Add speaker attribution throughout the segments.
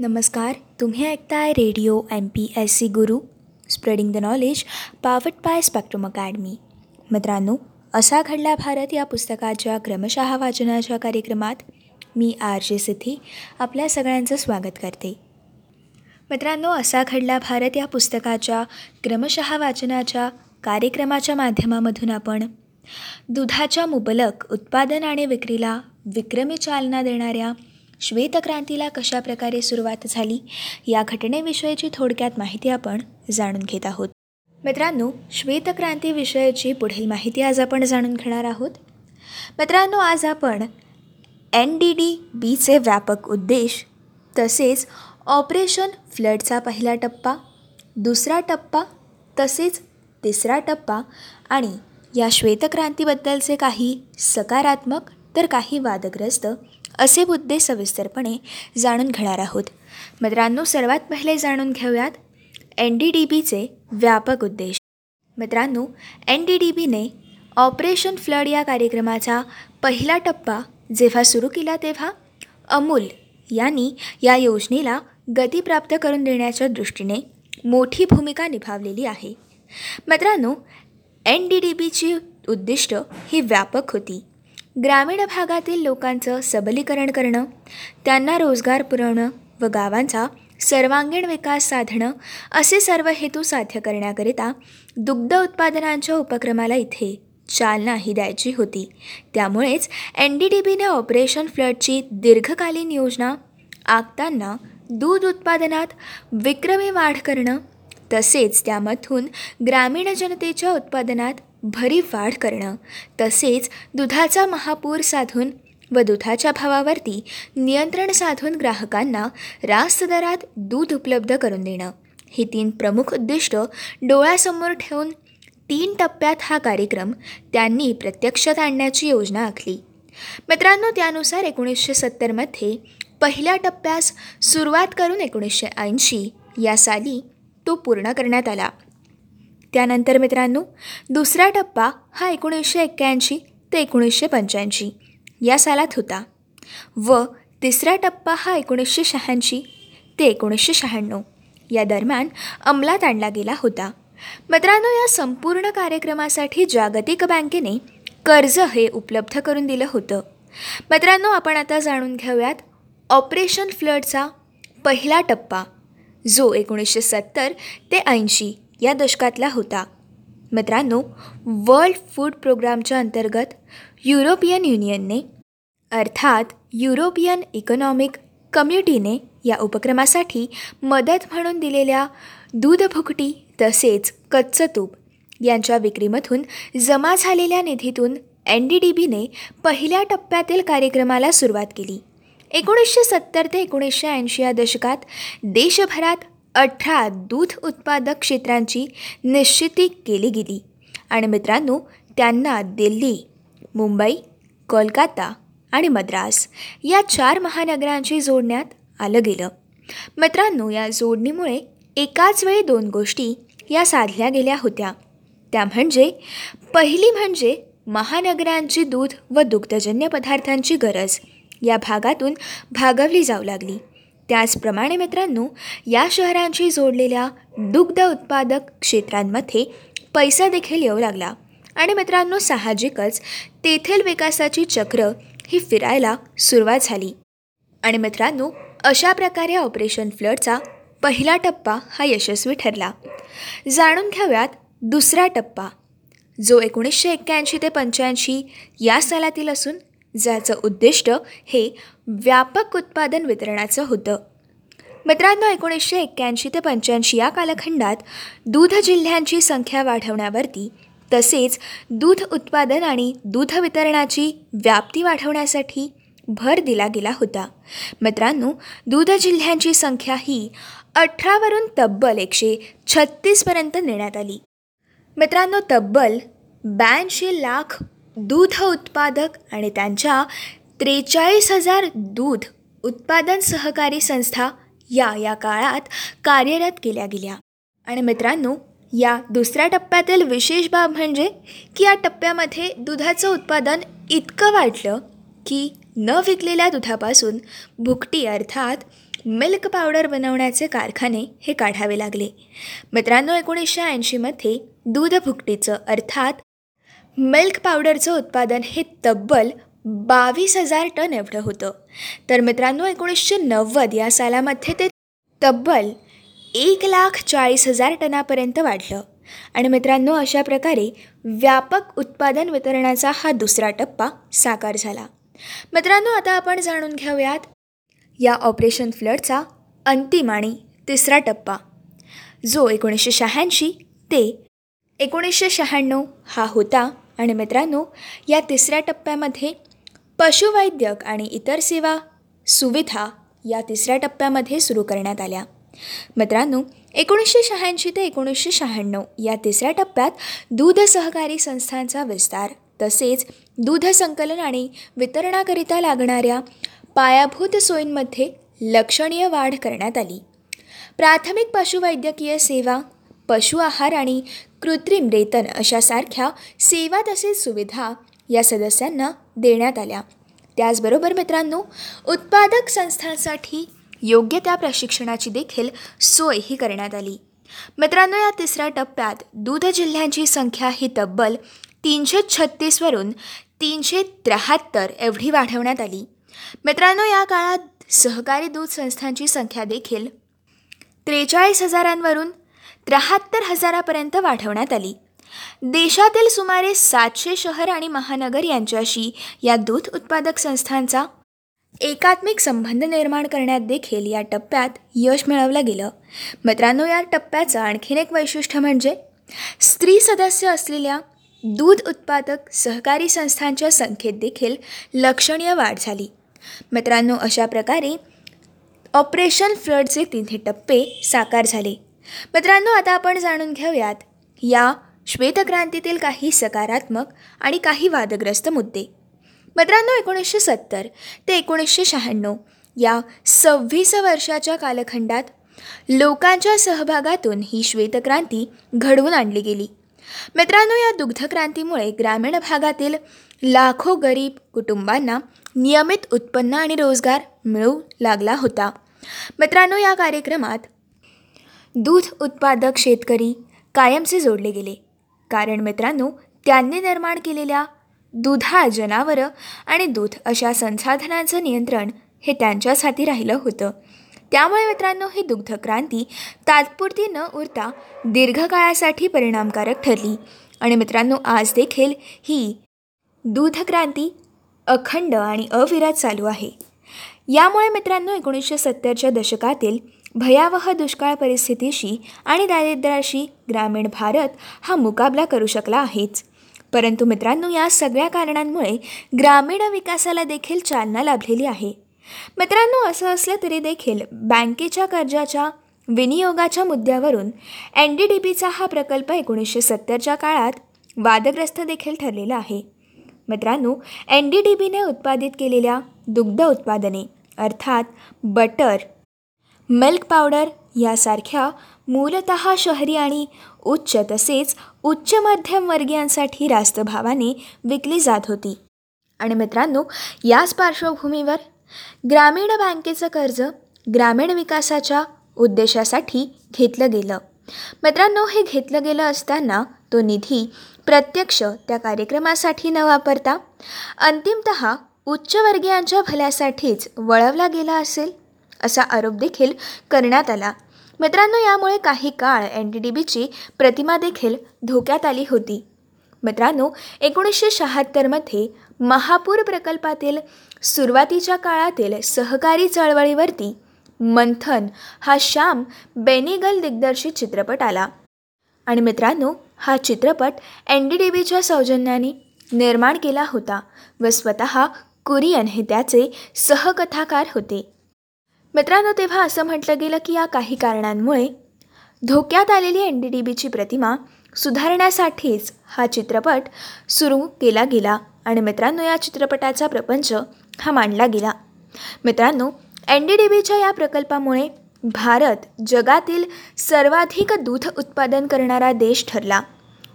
Speaker 1: नमस्कार तुम्ही ऐकताय radio M P S C Guru spreading the knowledge powered by Spectrum Academy. मित्रांनो असा घडला भारत या पुस्तकाच्या क्रमशः वाचनाच्या कार्यक्रमात. मी आर जे सिद्धी आपल्या सगळ्यांचं स्वागत करते. मित्रांनो असा घडला भारत या पुस्तकाच्या क्रमशः वाचनाच्या कार्यक्रमाच्या माध्यमामधून आपण. दुधाच्या मुबलक उत्पादन आणि विक्रीला विक्रमी चालना देणाऱ्या श्वेतक्रांतीला कशाप्रकारे सुरुवात झाली या घटनेविषयीची थोडक्यात माहिती आपण जाणून घेत आहोत. मित्रांनो श्वेतक्रांतीविषयीची पुढील माहिती आज आपण जाणून घेणार आहोत. मित्रांनो आज आपण एन डी डी बीचे व्यापक उद्देश तसेच ऑपरेशन फ्लडचा पहिला टप्पा दुसरा टप्पा तसेच तिसरा टप्पा आणि या श्वेतक्रांतीबद्दलचे काही सकारात्मक तर काही वादग्रस्त असे मुद्दे सविस्तरपणे जाणून घेणार आहोत. मित्रांनो सर्वात पहिले जाणून घेऊयात एन डी डी बीचे व्यापक उद्देश. मित्रांनो एन डी डी बीने ऑपरेशन फ्लड या कार्यक्रमाचा पहिला टप्पा जेव्हा सुरू केला तेव्हा अमूल यांनी या योजनेला गती प्राप्त करून देण्याच्या दृष्टीने मोठी भूमिका निभावलेली आहे. मित्रांनो एन डी डी बीची उद्दिष्ट ही व्यापक होती. ग्रामीण भागातील लोकांचं सबलीकरण करणं त्यांना रोजगार पुरवणं व गावांचा सर्वांगीण विकास साधणं असे सर्व हेतू साध्य करण्याकरिता दुग्ध उत्पादनांच्या उपक्रमाला इथे चालनाही द्यायची होती. त्यामुळेच एन डी डी बीने ऑपरेशन फ्लडची दीर्घकालीन योजना आखताना दूध उत्पादनात विक्रमी वाढ करणं तसेच त्यामधून ग्रामीण जनतेच्या उत्पादनात भरीव वाढ करणं तसेच दुधाचा महापूर साधून व दुधाच्या भावावरती नियंत्रण साधून ग्राहकांना रास्त दरात दूध उपलब्ध करून देणं. ही तीन प्रमुख उद्दिष्ट डोळ्यासमोर ठेवून तीन टप्प्यात हा कार्यक्रम त्यांनी प्रत्यक्षात आणण्याची योजना आखली. मित्रांनो त्यानुसार एकोणीसशे सत्तरमध्ये पहिल्या टप्प्यास सुरुवात करून एकोणीसशे ऐंशी या साली तो पूर्ण करण्यात आला. त्यानंतर मित्रांनो दुसरा टप्पा हा एकोणीसशे एक्क्याऐंशी ते एकोणीसशे पंच्याऐंशी या सालात होता. व तिसरा टप्पा हा एकोणीसशे शहाऐंशी ते एकोणीसशे शहाण्णव या दरम्यान अंमलात आणला गेला होता. मित्रांनो या संपूर्ण कार्यक्रमासाठी जागतिक बँकेने कर्ज हे उपलब्ध करून दिलं होतं. मित्रांनो आपण आता जाणून घेऊयात ऑपरेशन फ्लडचा पहिला टप्पा जो एकोणीसशे सत्तर ते ऐंशी या दशकातला होता. मित्रांनो वर्ल्ड फूड प्रोग्रामच्या अंतर्गत युरोपियन युनियनने अर्थात युरोपियन इकॉनॉमिक कम्युनिटीने या उपक्रमासाठी मदत म्हणून दिलेल्या दूधभुकटी तसेच कच्चं तूप यांच्या विक्रीमधून जमा झालेल्या निधीतून एन डी डी बीने पहिल्या टप्प्यातील कार्यक्रमाला सुरुवात केली. एकोणीसशे सत्तर ते एकोणीसशे ऐंशी या दशकात देशभरात अठरा दूध उत्पादक क्षेत्रांची निश्चिती केली गेली. आणि मित्रांनो त्यांना दिल्ली मुंबई कोलकाता आणि मद्रास या चार महानगरांशी जोडण्यात आलं गेलं. मित्रांनो या जोडणीमुळे एकाच वेळी दोन गोष्टी या साधल्या गेल्या होत्या. त्या म्हणजे पहिली म्हणजे महानगरांची दूध व दुग्धजन्य पदार्थांची गरज या भागातून भागवली जाऊ लागली. त्याचप्रमाणे मित्रांनो या शहरांशी जोडलेल्या दुग्ध उत्पादक क्षेत्रांमध्ये पैसा देखील येऊ लागला. आणि मित्रांनो साहजिकच तेथील विकासाची चक्र ही फिरायला सुरुवात झाली. आणि मित्रांनो अशा प्रकारे ऑपरेशन फ्लडचा पहिला टप्पा हा यशस्वी ठरला. जाणून घ्याव्यात दुसरा टप्पा जो एकोणीसशे एक्क्याऐंशी ते पंच्याऐंशी या सालातील असून ज्याचं उद्दिष्ट हे व्यापक उत्पादन वितरणाचं होतं. मित्रांनो एकोणीसशे एक्क्याऐंशी ते पंच्याऐंशी या कालखंडात दूध जिल्ह्यांची संख्या वाढवण्यावरती तसेच दूध उत्पादन आणि दूध वितरणाची व्याप्ती वाढवण्यासाठी भर दिला गेला होता. मित्रांनो दूध जिल्ह्यांची संख्या ही अठरावरून तब्बल एकशे छत्तीसपर्यंत नेण्यात आली. मित्रांनो तब्बल ब्याऐंशी लाख दूध उत्पादक आणि त्यांच्या त्रेचाळीस हजार दूध उत्पादन सहकारी संस्था या या काळात कार्यरत केल्या गेल्या. आणि मित्रांनो या दुसऱ्या टप्प्यातील विशेष बाब म्हणजे की या टप्प्यामध्ये दुधाचं उत्पादन इतकं वाढलं की न विकलेल्या दुधापासून भुकटी अर्थात मिल्क पावडर बनवण्याचे कारखाने हे काढावे लागले. मित्रांनो एकोणीसशे ऐंशीमध्ये दूध भुकटीचं अर्थात मिल्क पावडरचं उत्पादन हे तब्बल बावीस हजार टन एवढं होतं. तर मित्रांनो एकोणीसशे नव्वद या सालामध्ये ते तब्बल एक लाख चाळीस हजार टनापर्यंत वाढलं. आणि मित्रांनो अशा प्रकारे व्यापक उत्पादन वितरणाचा हा दुसरा टप्पा साकार झाला. मित्रांनो आता आपण जाणून घेऊयात या ऑपरेशन फ्लडचा अंतिम आणि तिसरा टप्पा जो एकोणीसशे शहाऐंशी ते एकोणीसशे शहाण्णव हा होता. आणि मित्रांनो या तिसऱ्या टप्प्यामध्ये पशुवैद्यक आणि इतर सेवा सुविधा या तिसऱ्या टप्प्यामध्ये सुरू करण्यात आल्या. मित्रांनो एकोणीसशे शहाऐंशी ते एकोणीसशे शहाण्णव या तिसऱ्या टप्प्यात दूध सहकारी संस्थांचा विस्तार तसेच दूध संकलन आणि वितरणाकरिता लागणाऱ्या पायाभूत सोयींमध्ये लक्षणीय वाढ करण्यात आली. प्राथमिक पशुवैद्यकीय सेवा पशु आहार आणि कृत्रिम रेतन अशासारख्या सेवा तसेच सुविधा या सदस्यांना देण्यात आल्या. त्याचबरोबर मित्रांनो उत्पादक संस्थांसाठी योग्य त्या प्रशिक्षणाची देखील सोयही करण्यात आली. मित्रांनो या तिसऱ्या टप्प्यात दूध जिल्ह्यांची संख्या ही तब्बल तीनशे छत्तीसवरून तीनशे त्र्याहत्तर एवढी वाढवण्यात आली. मित्रांनो या काळात सहकारी दूध संस्थांची संख्या देखील त्रेचाळीस हजारांवरून त्र्याहत्तर हजारापर्यंत वाढवण्यात आली. देशातील सुमारे सातशे शहर आणि महानगर यांच्याशी या दूध उत्पादक संस्थांचा एकात्मिक संबंध निर्माण करण्यात देखील या टप्प्यात यश मिळवलं गेलं. मित्रांनो या टप्प्याचं आणखीन एक वैशिष्ट्य म्हणजे स्त्री सदस्य असलेल्या दूध उत्पादक सहकारी संस्थांच्या संख्येत देखील लक्षणीय वाढ झाली. मित्रांनो अशा प्रकारे ऑपरेशन फ्लडचे तिन्ही टप्पे साकार झाले. मित्रांनो आता आपण जाणून घेऊयात या श्वेतक्रांतीतील काही सकारात्मक आणि काही वादग्रस्त मुद्दे. मित्रांनो एकोणीसशे सत्तर ते एकोणीसशे शहाण्णव या सव्वीस वर्षाच्या कालखंडात लोकांच्या सहभागातून ही श्वेतक्रांती घडवून आणली गेली. मित्रांनो या दुग्धक्रांतीमुळे ग्रामीण भागातील लाखो गरीब कुटुंबांना नियमित उत्पन्न आणि रोजगार मिळू लागला होता. मित्रांनो या कार्यक्रमात दूध उत्पादक शेतकरी कायमचे जोडले गेले. कारण मित्रांनो त्यांनी निर्माण केलेल्या दुधाळ जनावरं आणि दूध अशा संसाधनांचं नियंत्रण हे त्यांच्याच हाती राहिलं होतं. त्यामुळे मित्रांनो ही दुग्धक्रांती तात्पुरती न उरता दीर्घकाळासाठी परिणामकारक ठरली. आणि मित्रांनो आज देखील ही दूधक्रांती अखंड आणि अविरत चालू आहे. यामुळे मित्रांनो एकोणीसशे सत्तरच्या दशकातील भयावह दुष्काळ परिस्थितीशी आणि दारिद्र्याशी ग्रामीण भारत हा मुकाबला करू शकला आहेच. परंतु मित्रांनो या सगळ्या कारणांमुळे ग्रामीण विकासाला देखील चालना लाभलेली आहे. मित्रांनो असं असलं तरी देखील बँकेच्या कर्जाच्या विनियोगाच्या मुद्द्यावरून एन डी डी बीचा हा प्रकल्प एकोणीसशे सत्तरच्या काळात वादग्रस्त देखील ठरलेला आहे. मित्रांनो एन डी डी बीने उत्पादित केलेल्या दुग्ध उत्पादने अर्थात बटर मिल्क पावडर यासारख्या मूलत शहरी आणि उच्च तसेच उच्च मध्यमवर्गीयांसाठी रास्त भावाने विकली जात होती. आणि मित्रांनो याच पार्श्वभूमीवर ग्रामीण बँकेचं कर्ज ग्रामीण विकासाच्या उद्देशासाठी घेतलं गेलं. मित्रांनो हे घेतलं गेलं असताना तो निधी प्रत्यक्ष त्या कार्यक्रमासाठी न वापरता अंतिमत उच्चवर्गीयांच्या भल्यासाठीच वळवला गेला असेल. असा आरोप देखील करण्यात आला. मित्रांनो यामुळे काही काळ एन डी डी बीची प्रतिमा देखील धोक्यात आली होती. मित्रांनो एकोणीसशे शहात्तरमध्ये महापूर प्रकल्पातील सुरुवातीच्या काळातील सहकारी चळवळीवरती मंथन हा श्याम बेनिगल दिग्दर्शित चित्रपट आला. आणि मित्रांनो हा चित्रपट एन डी डी बीच्या सौजन्याने निर्माण केला होता व स्वतः कुरियन हे त्याचे सहकथाकार होते. मित्रांनो तेव्हा असं म्हटलं गेलं की या काही कारणांमुळे धोक्यात आलेली एन डी डी बीची प्रतिमा सुधारण्यासाठीच हा चित्रपट सुरू केला गेला आणि मित्रांनो या चित्रपटाचा प्रपंच हा मांडला गेला. मित्रांनो एन डी डी बीच्या या प्रकल्पामुळे भारत जगातील सर्वाधिक दूध उत्पादन करणारा देश ठरला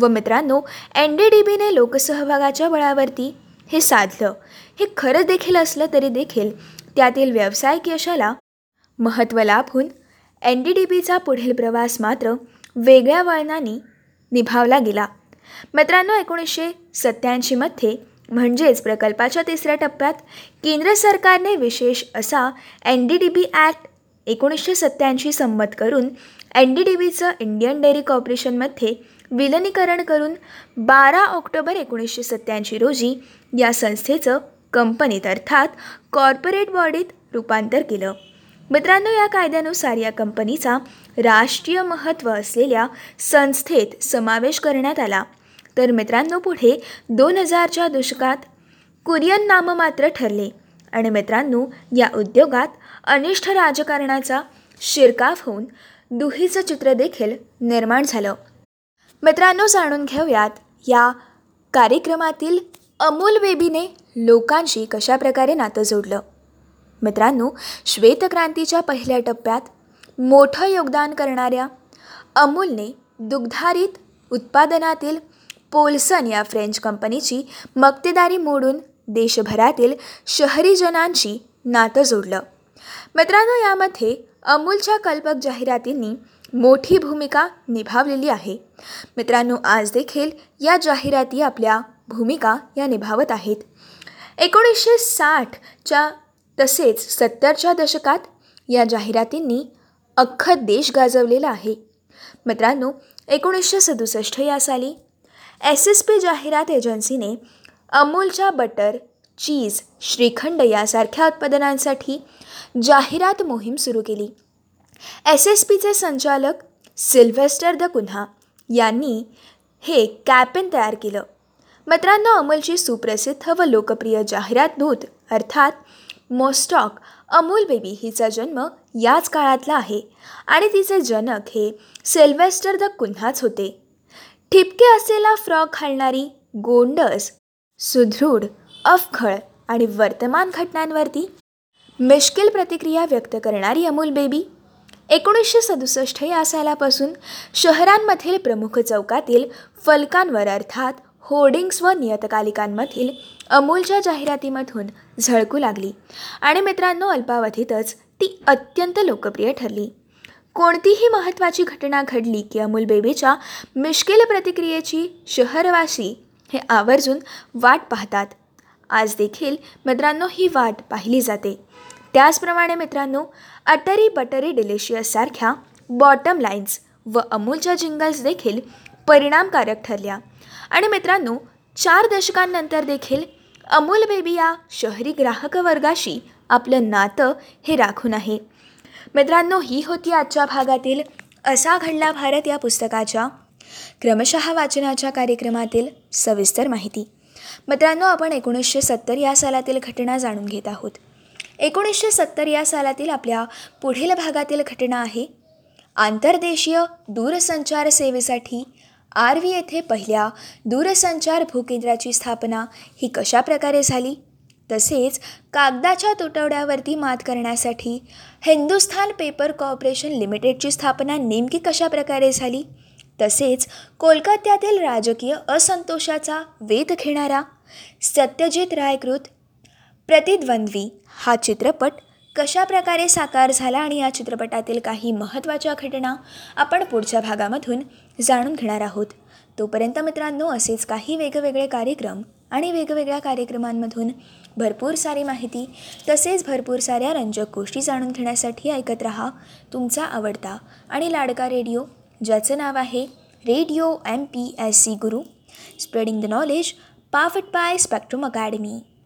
Speaker 1: व मित्रांनो एन डी डी बीने लोकसहभागाच्या बळावरती हे साधलं. हे खरं देखील असलं तरी देखील त्यातील व्यावसायिक यशाला महत्त्व लाभून एन डी डी बीचा पुढील प्रवास मात्र वेगळ्या वळणाने निभावला गेला. मित्रांनो एकोणीसशे सत्त्याऐंशीमध्ये म्हणजेच प्रकल्पाच्या तिसऱ्या टप्प्यात केंद्र सरकारने विशेष असा N D D B act एकोणीसशे सत्त्याऐंशी संमत करून एन डी डी बीचं इंडियन डेअरी कॉर्पोरेशनमध्ये विलनीकरण करून बारा ऑक्टोबर एकोणीसशे सत्त्याऐंशी रोजी या संस्थेचं कंपनीत अर्थात कॉर्पोरेट बॉडीत रूपांतर केलं. मित्रांनो या कायद्यानुसार या कंपनीचा राष्ट्रीय महत्त्व असलेल्या संस्थेत समावेश करण्यात आला. तर मित्रांनो पुढे दोन हजारच्या दशकात कुरियन नाममात्र ठरले. आणि मित्रांनो या उद्योगात अनिष्ठ राजकारणाचा शिरकाव होऊन दुहीचं चित्र देखील निर्माण झालं. मित्रांनो जाणून घेऊयात या कार्यक्रमातील अमूल बेबीने लोकांशी कशाप्रकारे नातं जोडलं? मित्रांनो श्वेतक्रांतीच्या पहिल्या टप्प्यात मोठं योगदान करणाऱ्या अमूलने दुग्धारित उत्पादनातील पोल्सन या फ्रेंच कंपनीची मक्तेदारी मोडून देशभरातील शहरीजनांशी नातं जोडलं. मित्रांनो यामध्ये अमूलच्या कल्पक जाहिरातींनी मोठी भूमिका निभावलेली आहे. मित्रांनो आज देखील या जाहिराती आपल्या भूमिका या निभावत आहेत. एकोणीसशे साठच्या तसेच सत्तरच्या दशकात या जाहिरातींनी अख्खा देश गाजवलेला आहे. मित्रांनो एकोणीसशे सदुसष्ट या साली एस एस पी जाहिरात एजन्सीने अमूलच्या बटर चीज श्रीखंड यासारख्या उत्पादनांसाठी जाहिरात मोहीम सुरू केली. एस एस पीचे संचालक सिल्व्हेस्टर द कुन्हा यांनी हे कॅपेन तयार केलं. मित्रांनो अमूलची सुप्रसिद्ध व लोकप्रिय जाहिरात दूध अर्थात मोस्टॉक अमूल बेबी हिचा जन्म याच काळातला आहे आणि तिचे जनक हे सिल्वेस्टर द कुन्हाच होते. ठिपके असलेला फ्रॉक घालणारी गोंडस सुदृढ अफखळ आणि वर्तमान घटनांवरती मिश्किल प्रतिक्रिया व्यक्त करणारी अमूल बेबी एकोणीसशे सदुसष्ट या सालापासून शहरांमधील प्रमुख चौकातील फलकांवर अर्थात होर्डिंग्स व नियतकालिकांमधील अमूलच्या जाहिरातीमधून झळकू लागली. आणि मित्रांनो अल्पावधीतच ती अत्यंत लोकप्रिय ठरली. कोणतीही महत्त्वाची घटना घडली की अमूल बेबीच्या मिश्किल प्रतिक्रियेची शहरवासी हे आवर्जून वाट पाहतात. आज देखील मित्रांनो ही वाट पाहिली जाते. त्याचप्रमाणे मित्रांनो अटरी बटरी डिलिशियससारख्या बॉटम लाईन्स व अमूलच्या जिंगल्स देखील परिणामकारक ठरल्या. आणि मित्रांनो चार दशकांनंतर देखील अमूल बेबी या शहरी ग्राहक वर्गाशी आपलं नातं हे राखून आहे. मित्रांनो ही होती आजच्या भागातील असा घडला भारत या पुस्तकाच्या क्रमशः वाचनाच्या कार्यक्रमातील सविस्तर माहिती. मित्रांनो आपण एकोणीसशे सत्तर या सालातील घटना जाणून घेत आहोत. एकोणीसशे सत्तर या सालातील आपल्या पुढील भागातील घटना आहे आंतरदेशीय दूरसंचार सेवेसाठी आर व्ही येथे पहिल्या दूरसंचार भूकेंद्राची स्थापना ही कशा प्रकारे झाली? तसेच कागदाच्या तुटवड्यावरती मात करण्यासाठी हिंदुस्थान पेपर कॉर्पोरेशन लिमिटेडची स्थापना नेमकी कशा प्रकारे झाली? तसेच कोलकात्यातील राजकीय असंतोषाचा वेध घेणारा सत्यजित रायकृत प्रतिद्वंद्वी हा चित्रपट कशा प्रकारे साकार झाला आणि या चित्रपटातील काही महत्त्वाच्या घटना आपण पुढच्या भागामधून जाणून घेणार आहोत. तोपर्यंत मित्रांनो असेच काही वेगवेगळे कार्यक्रम आणि वेगवेगळ्या कार्यक्रमांमधून भरपूर सारी माहिती तसेच भरपूर साऱ्या रंजक गोष्टी जाणून घेण्यासाठी ऐकत रहा तुमचा आवडता आणि लाडका रेडिओ ज्याचं नाव आहे radio M P S C Guru spreading the knowledge powered by Spectrum Academy.